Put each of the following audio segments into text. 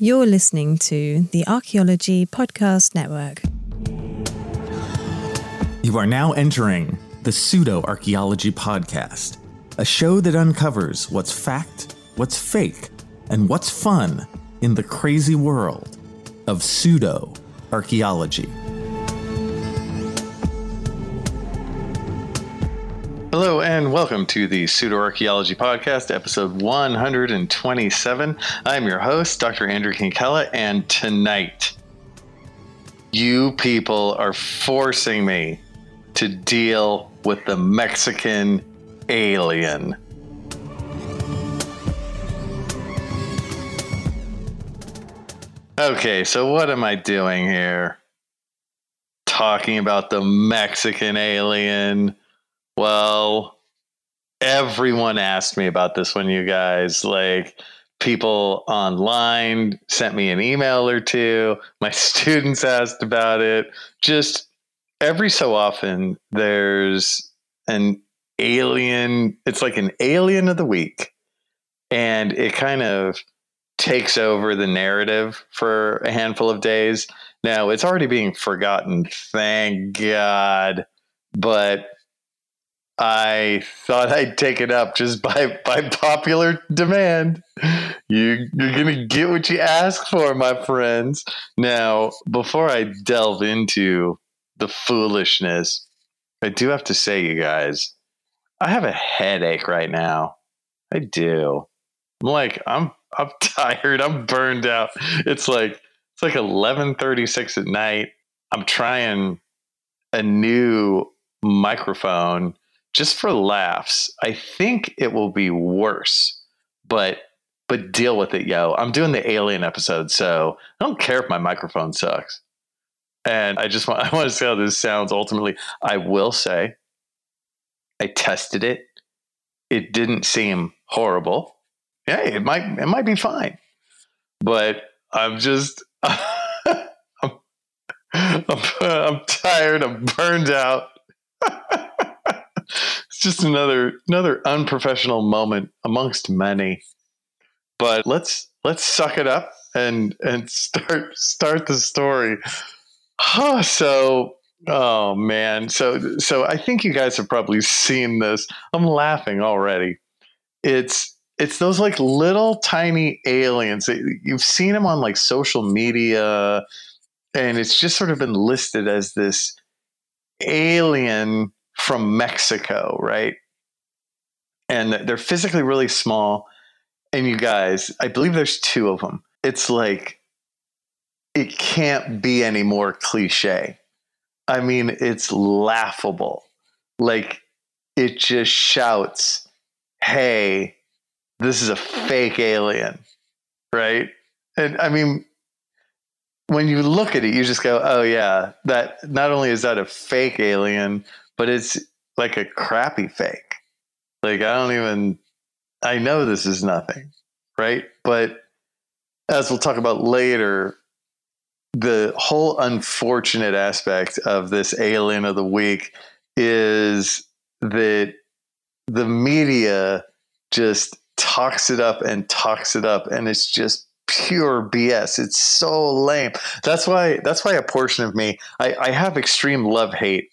You're listening to the Archaeology Podcast Network. You are now entering the Pseudo Archaeology Podcast, a show that uncovers what's fact, what's fake, and what's fun in the crazy world of pseudo archaeology. And welcome to the Pseudo Archaeology Podcast, episode 127. I'm your host, Dr. Andrew Kinkella, and tonight, you people are forcing me to deal with the Mexican alien. Okay, so what am I doing here? Talking about the Mexican alien. Well, everyone asked me about this one, you guys. Like, people online sent me an email or two. My students asked about it. Just every so often, there's an alien, it's like an alien of the week. And it kind of takes over the narrative for a handful of days. Now, it's already being forgotten, thank God. But I thought I'd take it up just by by popular demand. You you're gonna get what you ask for, my friends. Now, before I delve into the foolishness, I do have to say, you guys, I have a headache right now. I do. I'm like I'm I'm tired. I'm burned out. It's like it's like 11:36 at night. I'm trying a new microphone just for laughs. I think it will be worse, but but deal with it, yo. I'm doing the alien episode, so I don't care if my microphone sucks. And I just want I want to see how this sounds ultimately. I will say I tested it. It didn't seem horrible. Yeah, it might it might be fine. But I'm just I'm, I'm, I'm tired. I'm burned out. just another another unprofessional moment amongst many. But let's let's suck it up and and start start the story. Huh, so oh man. So so I think you guys have probably seen this. I'm laughing already. It's it's those like little tiny aliens. You've seen them on like social media and it's just sort of been listed as this alien from Mexico, right? And they're physically really small. And you guys, I believe there's two of them. It's like, it can't be any more cliche. I mean, it's laughable. Like, it just shouts, hey, this is a fake alien, right? And I mean, when you look at it, you just go, oh, yeah, that not only is that a fake alien, but it's like a crappy fake. Like I don't even I know this is nothing, right? But as we'll talk about later, the whole unfortunate aspect of this alien of the week is that the media just talks it up and talks it up and it's just pure BS. It's so lame. That's why that's why a portion of me I, I have extreme love hate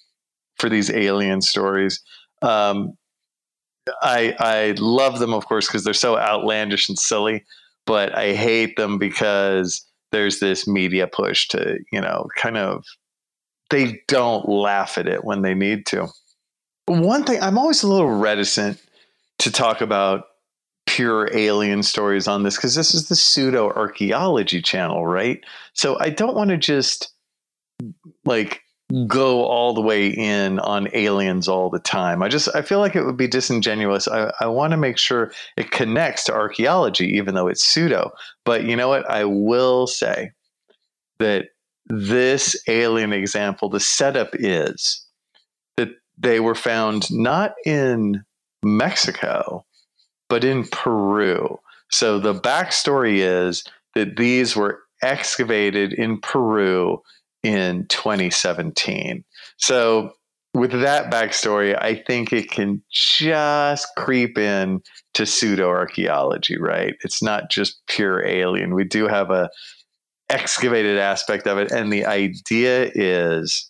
for these alien stories. Um, I I love them, of course, because they're so outlandish and silly. But I hate them because there's this media push to, you know, kind of they don't laugh at it when they need to. One thing I'm always a little reticent to talk about pure alien stories on this because this is the pseudo archaeology channel, right? So I don't want to just like go all the way in on aliens all the time. I just I feel like it would be disingenuous. I, I want to make sure it connects to archaeology, even though it's pseudo. But you know what? I will say that this alien example, the setup is that they were found not in Mexico, but in Peru. So the backstory is that these were excavated in Peru in 2017. So, with that backstory, I think it can just creep in to pseudo archaeology, right? It's not just pure alien. We do have a excavated aspect of it, and the idea is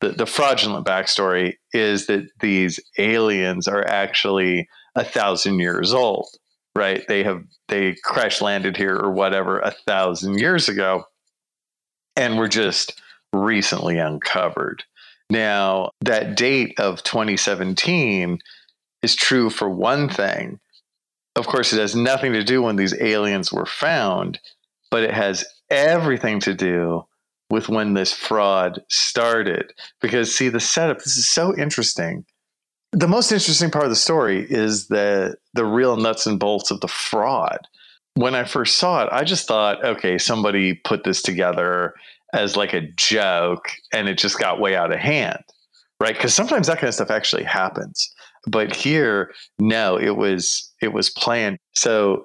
the, the fraudulent backstory is that these aliens are actually a thousand years old, right? They have they crash landed here or whatever a thousand years ago, and we're just recently uncovered. Now, that date of 2017 is true for one thing. Of course, it has nothing to do when these aliens were found, but it has everything to do with when this fraud started. Because, see, the setup, this is so interesting. The most interesting part of the story is the, the real nuts and bolts of the fraud. When I first saw it, I just thought, okay, somebody put this together as like a joke and it just got way out of hand right? Because sometimes that kind of stuff actually happens. But here no it was it was planned. So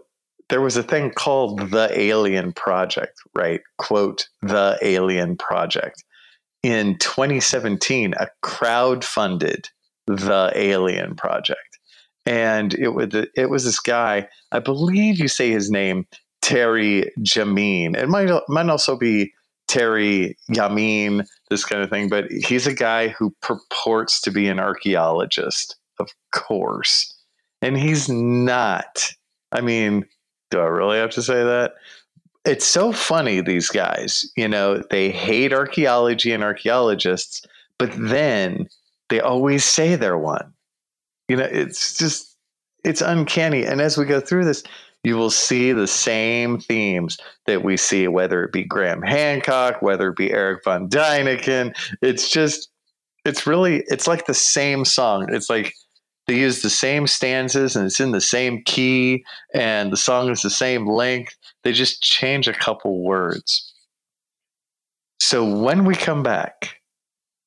there was a thing called the alien project right? Quote the alien project. In 2017 a crowd funded the alien project. And it was it was this guy i believe you say his name terry jamin it might might also be Terry Yamin, this kind of thing. But he's a guy who purports to be an archaeologist, of course. And he's not. I mean, do I really have to say that? It's so funny, these guys. You know, they hate archaeology and archaeologists, but then they always say they're one. You know, it's just, it's uncanny. And as we go through this, you will see the same themes that we see, whether it be Graham Hancock, whether it be Eric von Däniken. It's just, it's really, it's like the same song. It's like they use the same stanzas and it's in the same key and the song is the same length. They just change a couple words. So when we come back,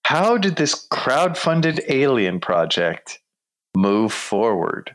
how did this crowd-funded alien project move forward?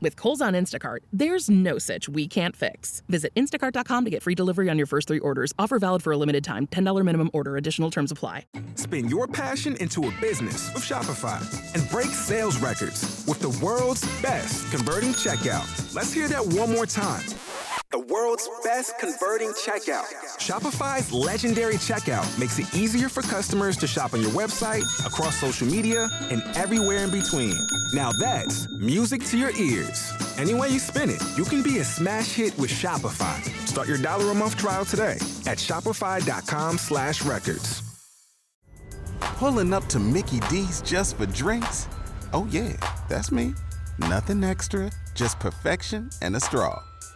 With Kohl's on Instacart, there's no such we can't fix. Visit instacart.com to get free delivery on your first three orders. Offer valid for a limited time. $10 minimum order. Additional terms apply. Spin your passion into a business with Shopify and break sales records with the world's best converting checkout. Let's hear that one more time the world's best converting checkout. Shopify's legendary checkout makes it easier for customers to shop on your website, across social media, and everywhere in between. Now that's music to your ears. Any way you spin it, you can be a smash hit with Shopify. Start your dollar a month trial today at shopify.com slash records. Pulling up to Mickey D's just for drinks? Oh yeah, that's me. Nothing extra, just perfection and a straw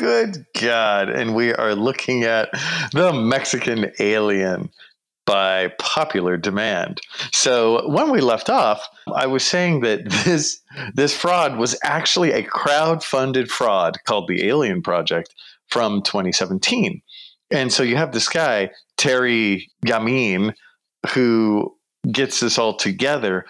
good God. And we are looking at the Mexican alien by popular demand. So when we left off, I was saying that this this fraud was actually a crowd-funded fraud called the Alien Project from 2017. And so you have this guy, Terry Yamin, who gets this all together.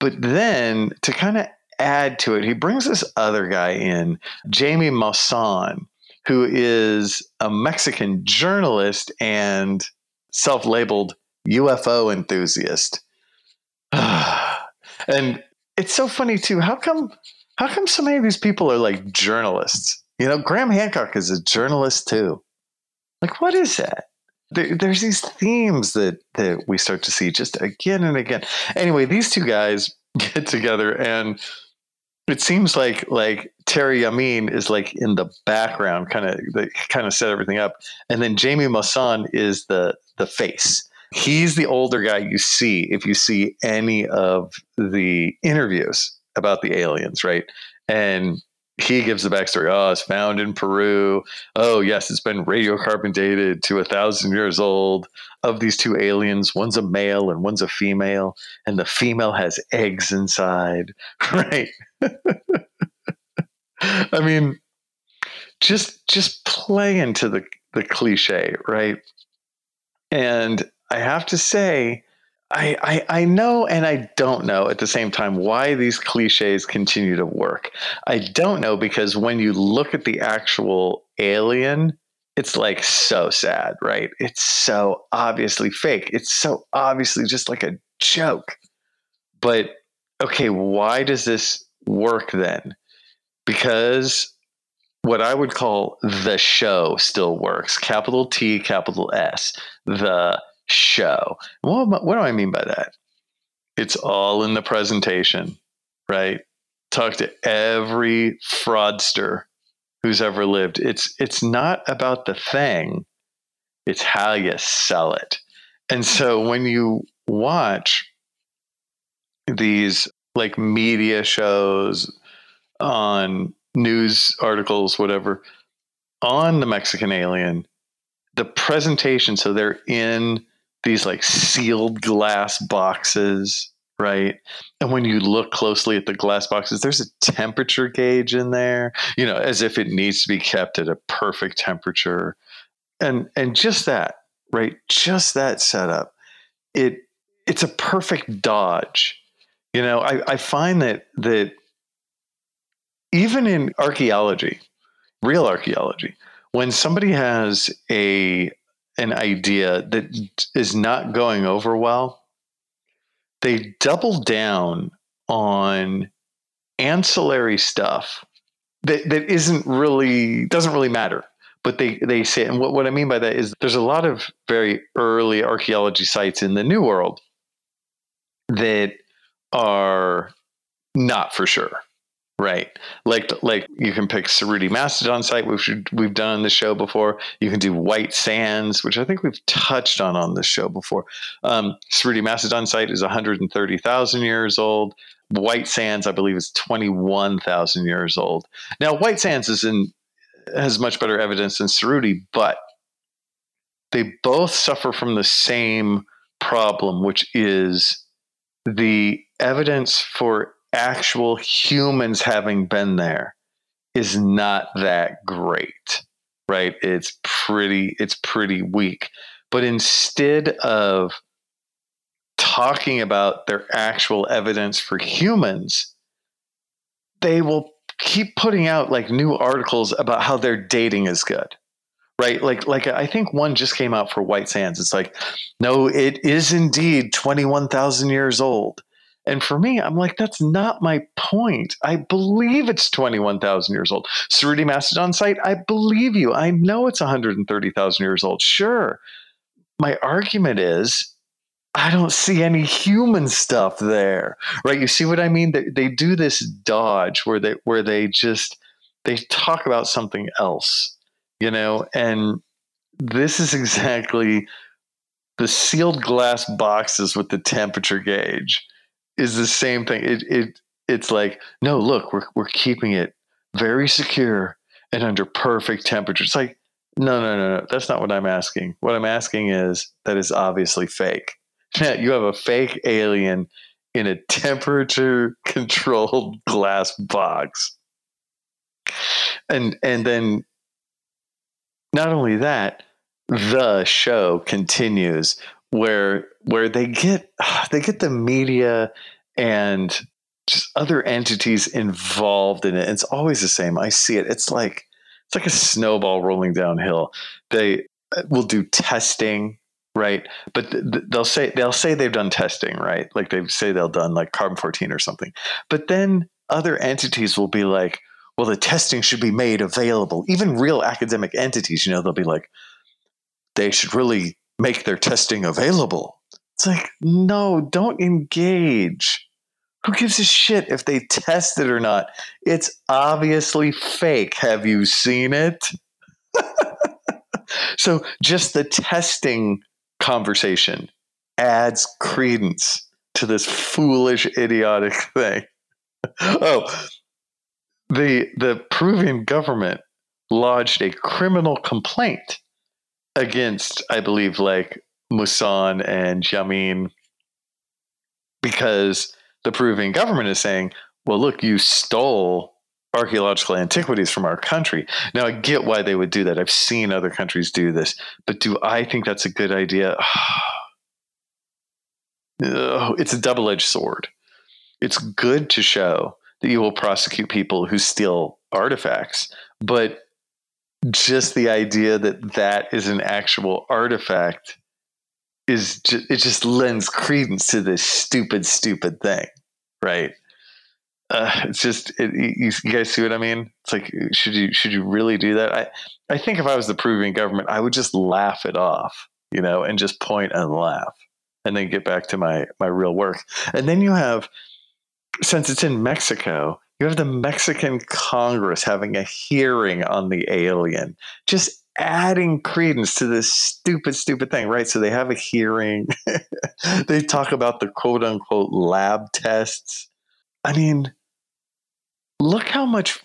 But then to kind of add to it, he brings this other guy in, Jamie Maussan, who is a Mexican journalist and self labeled UFO enthusiast. and it's so funny too. How come how come so many of these people are like journalists? You know, Graham Hancock is a journalist too. Like, what is that? There, there's these themes that that we start to see just again and again. Anyway, these two guys get together and it seems like like Terry Yamin is like in the background, kind of kind of set everything up, and then Jamie Maussan is the the face. He's the older guy you see if you see any of the interviews about the aliens, right? And he gives the backstory. Oh, it's found in Peru. Oh, yes, it's been radiocarbon dated to a thousand years old. Of these two aliens, one's a male and one's a female, and the female has eggs inside, right? I mean, just just play into the the cliche, right? And I have to say, I, I, I know and I don't know at the same time why these cliches continue to work. I don't know because when you look at the actual alien, it's like so sad, right? It's so obviously fake. It's so obviously just like a joke. But okay, why does this work then? Because what I would call the show still works. Capital T, capital S. The show. What, what do I mean by that? It's all in the presentation, right? Talk to every fraudster who's ever lived. It's it's not about the thing, it's how you sell it. And so when you watch these like media shows on news articles, whatever, on the Mexican alien, the presentation, so they're in these like sealed glass boxes, right? And when you look closely at the glass boxes, there's a temperature gauge in there, you know, as if it needs to be kept at a perfect temperature. And and just that, right? Just that setup. It it's a perfect dodge. You know, I, I find that that even in archaeology, real archaeology, when somebody has a an idea that is not going over well, they double down on ancillary stuff that, that isn't really doesn't really matter but they they say and what, what i mean by that is there's a lot of very early archaeology sites in the new world that are not for sure Right. Like like you can pick Cerutti Mastodon site, which we've done on the show before. You can do White Sands, which I think we've touched on on this show before. Um, Cerutti Mastodon site is 130,000 years old. White Sands, I believe, is 21,000 years old. Now, White Sands is in has much better evidence than Cerutti, but they both suffer from the same problem, which is the evidence for actual humans having been there is not that great right? It's pretty it's pretty weak. But instead of talking about their actual evidence for humans they will keep putting out like new articles about how their dating is good right? Like like i think one just came out for white sands. It's like no it is indeed 21000 years old and for me, I'm like, that's not my point. I believe it's 21,000 years old. Cerutti Mastodon site, I believe you. I know it's 130,000 years old. Sure. My argument is I don't see any human stuff there. Right? You see what I mean? They, they do this dodge where they where they just they talk about something else, you know, and this is exactly the sealed glass boxes with the temperature gauge is the same thing. It it it's like, no, look, we're we're keeping it very secure and under perfect temperature. It's like, no, no, no, no. That's not what I'm asking. What I'm asking is that is obviously fake. you have a fake alien in a temperature controlled glass box. And and then not only that, the show continues where where they get they get the media and just other entities involved in it. It's always the same. I see it. It's like it's like a snowball rolling downhill. They uh, will do testing, right? But th- th- they'll say they'll say they've done testing, right? Like they say they'll done like carbon fourteen or something. But then other entities will be like, well, the testing should be made available. Even real academic entities, you know, they'll be like, they should really make their testing available. It's like, no, don't engage. Who gives a shit if they test it or not? It's obviously fake. Have you seen it? so just the testing conversation adds credence to this foolish, idiotic thing. oh, the the Peruvian government lodged a criminal complaint against, I believe, like Maussan and Jamin because the Peruvian government is saying, well, look, you stole archaeological antiquities from our country. Now, I get why they would do that. I've seen other countries do this, but do I think that's a good idea? it's a double edged sword. It's good to show that you will prosecute people who steal artifacts, but just the idea that that is an actual artifact is just, it just lends credence to this stupid, stupid thing, right? Uh, it's just it, you, you, guys see what I mean? It's like should you should you really do that? I I think if I was the Peruvian government, I would just laugh it off, you know, and just point and laugh, and then get back to my my real work. And then you have, since it's in Mexico, you have the Mexican Congress having a hearing on the alien, just adding credence to this stupid, stupid thing, right? So they have a hearing. they talk about the quote unquote lab tests. I mean, look how much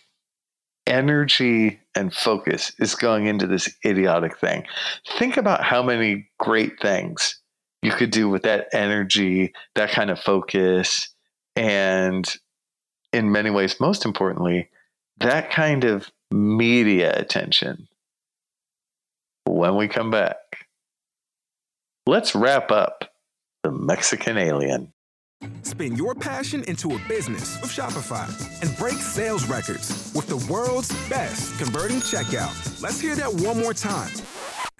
energy and focus is going into this idiotic thing. Think about how many great things you could do with that energy, that kind of focus, and in many ways, most importantly, that kind of media attention when we come back. Let's wrap up the Mexican alien. Spin your passion into a business with Shopify and break sales records with the world's best converting checkout. Let's hear that one more time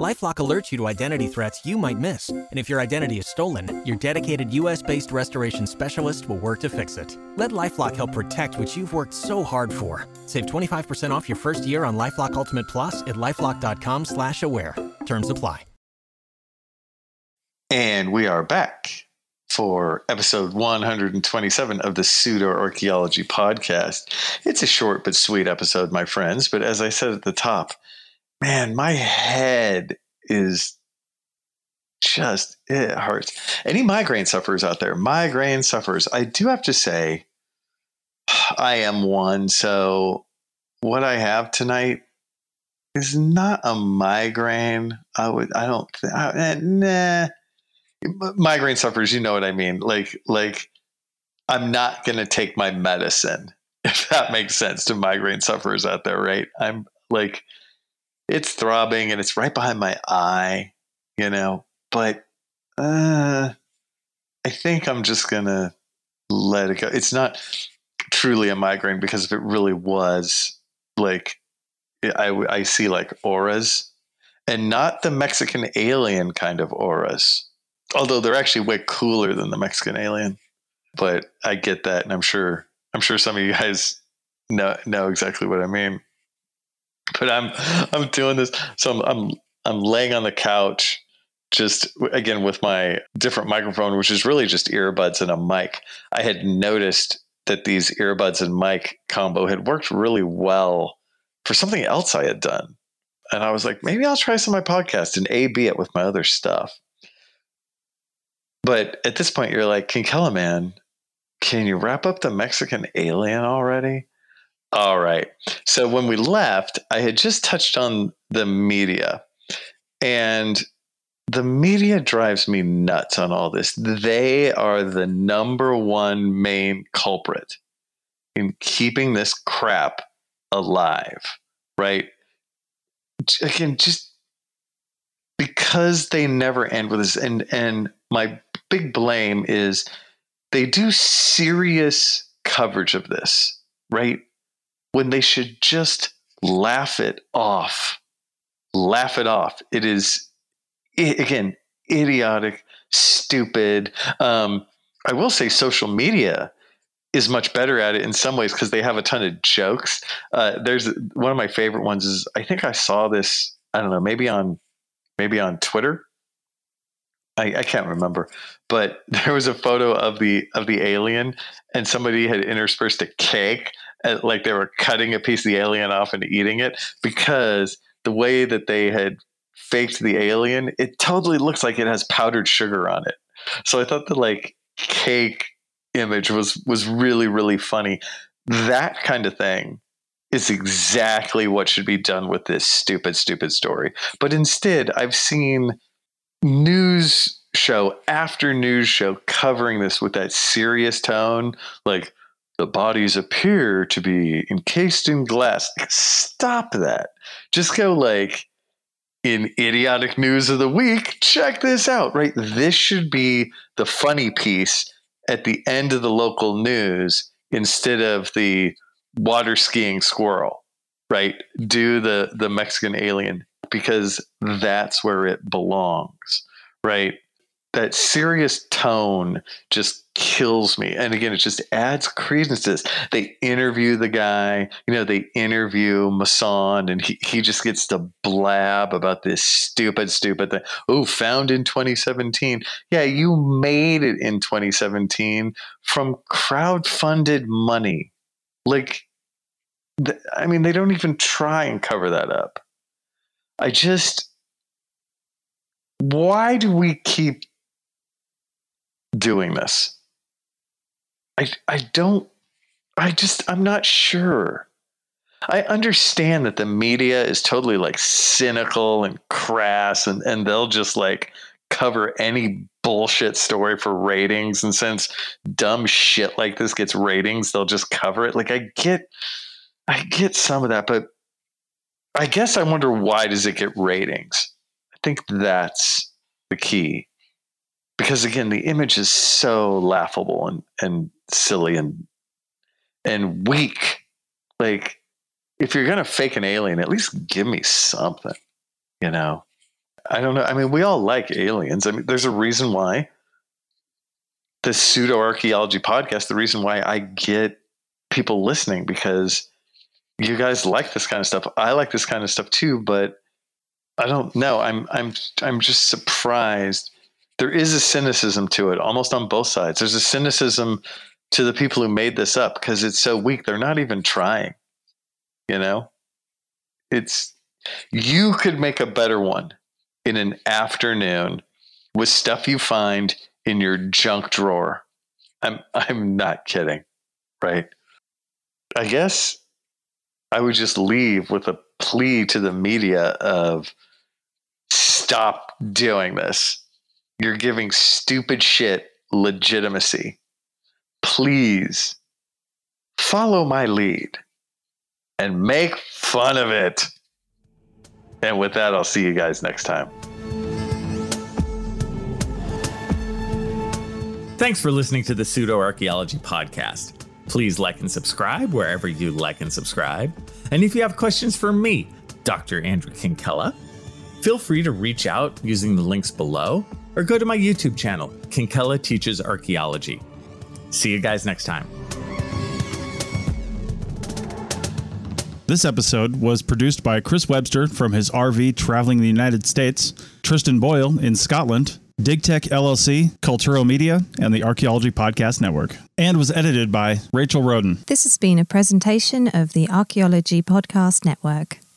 LifeLock alerts you to identity threats you might miss, and if your identity is stolen, your dedicated U.S.-based restoration specialist will work to fix it. Let LifeLock help protect what you've worked so hard for. Save 25% off your first year on LifeLock Ultimate Plus at lifeLock.com/aware. Terms apply. And we are back for episode 127 of the Pseudo Archaeology Podcast. It's a short but sweet episode, my friends. But as I said at the top, man, my head is just, it hurts. Any migraine sufferers out there, migraine sufferers, I do have to say, I am one. So what I have tonight is not a migraine. I would, I don't, I, eh, nah migraine sufferers, you know what I mean. Like, like I'm not to take my medicine if that makes sense to migraine sufferers out there, right? I'm like, it's throbbing and it's right behind my eye, you know, but uh, I think I'm just going to let it go. It's not truly a migraine because if it really was, like, I, I see like auras and not the Mexican alien kind of auras although they're actually way cooler than the Mexican alien. but I get that, and I'm sure I'm sure some of you guys know know exactly what I mean. But I'm I'm doing this, so I'm I'm, I'm laying on the couch, just again with my different microphone, which is really just earbuds and a mic. I had noticed that these earbuds and mic combo had worked really well for something else I had done. And I was like, maybe I'll try some of my podcast and A B it with my other stuff. But at this point, you're like, Kinkella, man, can you wrap up the Mexican alien already? All right. So when we left, I had just touched on the media. And the media drives me nuts on all this. They are the number one main culprit in keeping this crap alive, right? Again, just because they never end with this. And and my big blame is they do serious coverage of this, right? When they should just laugh it off. Laugh it off. It is again, idiotic, stupid. Um, I will say social media is much better at it in some ways because they have a ton of jokes. Uh, there's one of my favorite ones is I think I saw this I don't know maybe on maybe on Twitter. I, I can't remember, but there was a photo of the of the alien, and somebody had interspersed a cake, like they were cutting a piece of the alien off and eating it because the way that they had faked the alien, it totally looks like it has powdered sugar on it. So I thought the like cake image was was really really funny. That kind of thing is exactly what should be done with this stupid stupid story. But instead, I've seen news show after news show covering this with that serious tone like the bodies appear to be encased in glass. Stop that. Just go like in idiotic news of the week, check this out, right? This should be the funny piece at the end of the local news instead of the water skiing squirrel, right? Do the the Mexican alien because that's where it belongs, right? that serious tone just kills me. And again, it just adds credence to this. They interview the guy, you know, they interview Maussan, and he, he just gets to blab about this stupid, stupid thing. Oh, found in 2017. Yeah, you made it in 2017 from crowd-funded money. Like, I mean, they don't even try and cover that up. I just, why do we keep doing this? I I don't I just I'm not sure. I understand that the media is totally like cynical and crass and, and they'll just like cover any bullshit story for ratings and since dumb shit like this gets ratings, they'll just cover it. Like I get I get some of that, but I guess I wonder why does it get ratings? I think that's the key because again the image is so laughable and and silly and and weak. Like if you're gonna fake an alien at least give me something you know? I don't know. I mean we all like aliens. I mean there's a reason why the pseudo archaeology podcast the reason why i get people listening because you guys like this kind of stuff. I like this kind of stuff too but i don't know. I'm i'm i'm just surprised there is a cynicism to it almost on both sides. There's a cynicism to the people who made this up because it's so weak. They're not even trying. You know, it's you could make a better one in an afternoon with stuff you find in your junk drawer. I'm I'm not kidding, right? I guess I would just leave with a plea to the media of stop doing this you're giving stupid shit legitimacy. Please follow my lead and make fun of it. And with that, I'll see you guys next time. Thanks for listening to the Pseudo Archaeology Podcast. Please like and subscribe wherever you like and subscribe. And if you have questions for me, Dr. Andrew Kinkella, feel free to reach out using the links below or go to my YouTube channel, Kinkella Teaches Archaeology. See you guys next time. This episode was produced by Chris Webster from his RV traveling the United States, Tristan Boyle in Scotland, DigTech LLC, Culturo Media, and the Archaeology Podcast Network, and was edited by Rachel Roden. This has been a presentation of the Archaeology Podcast Network.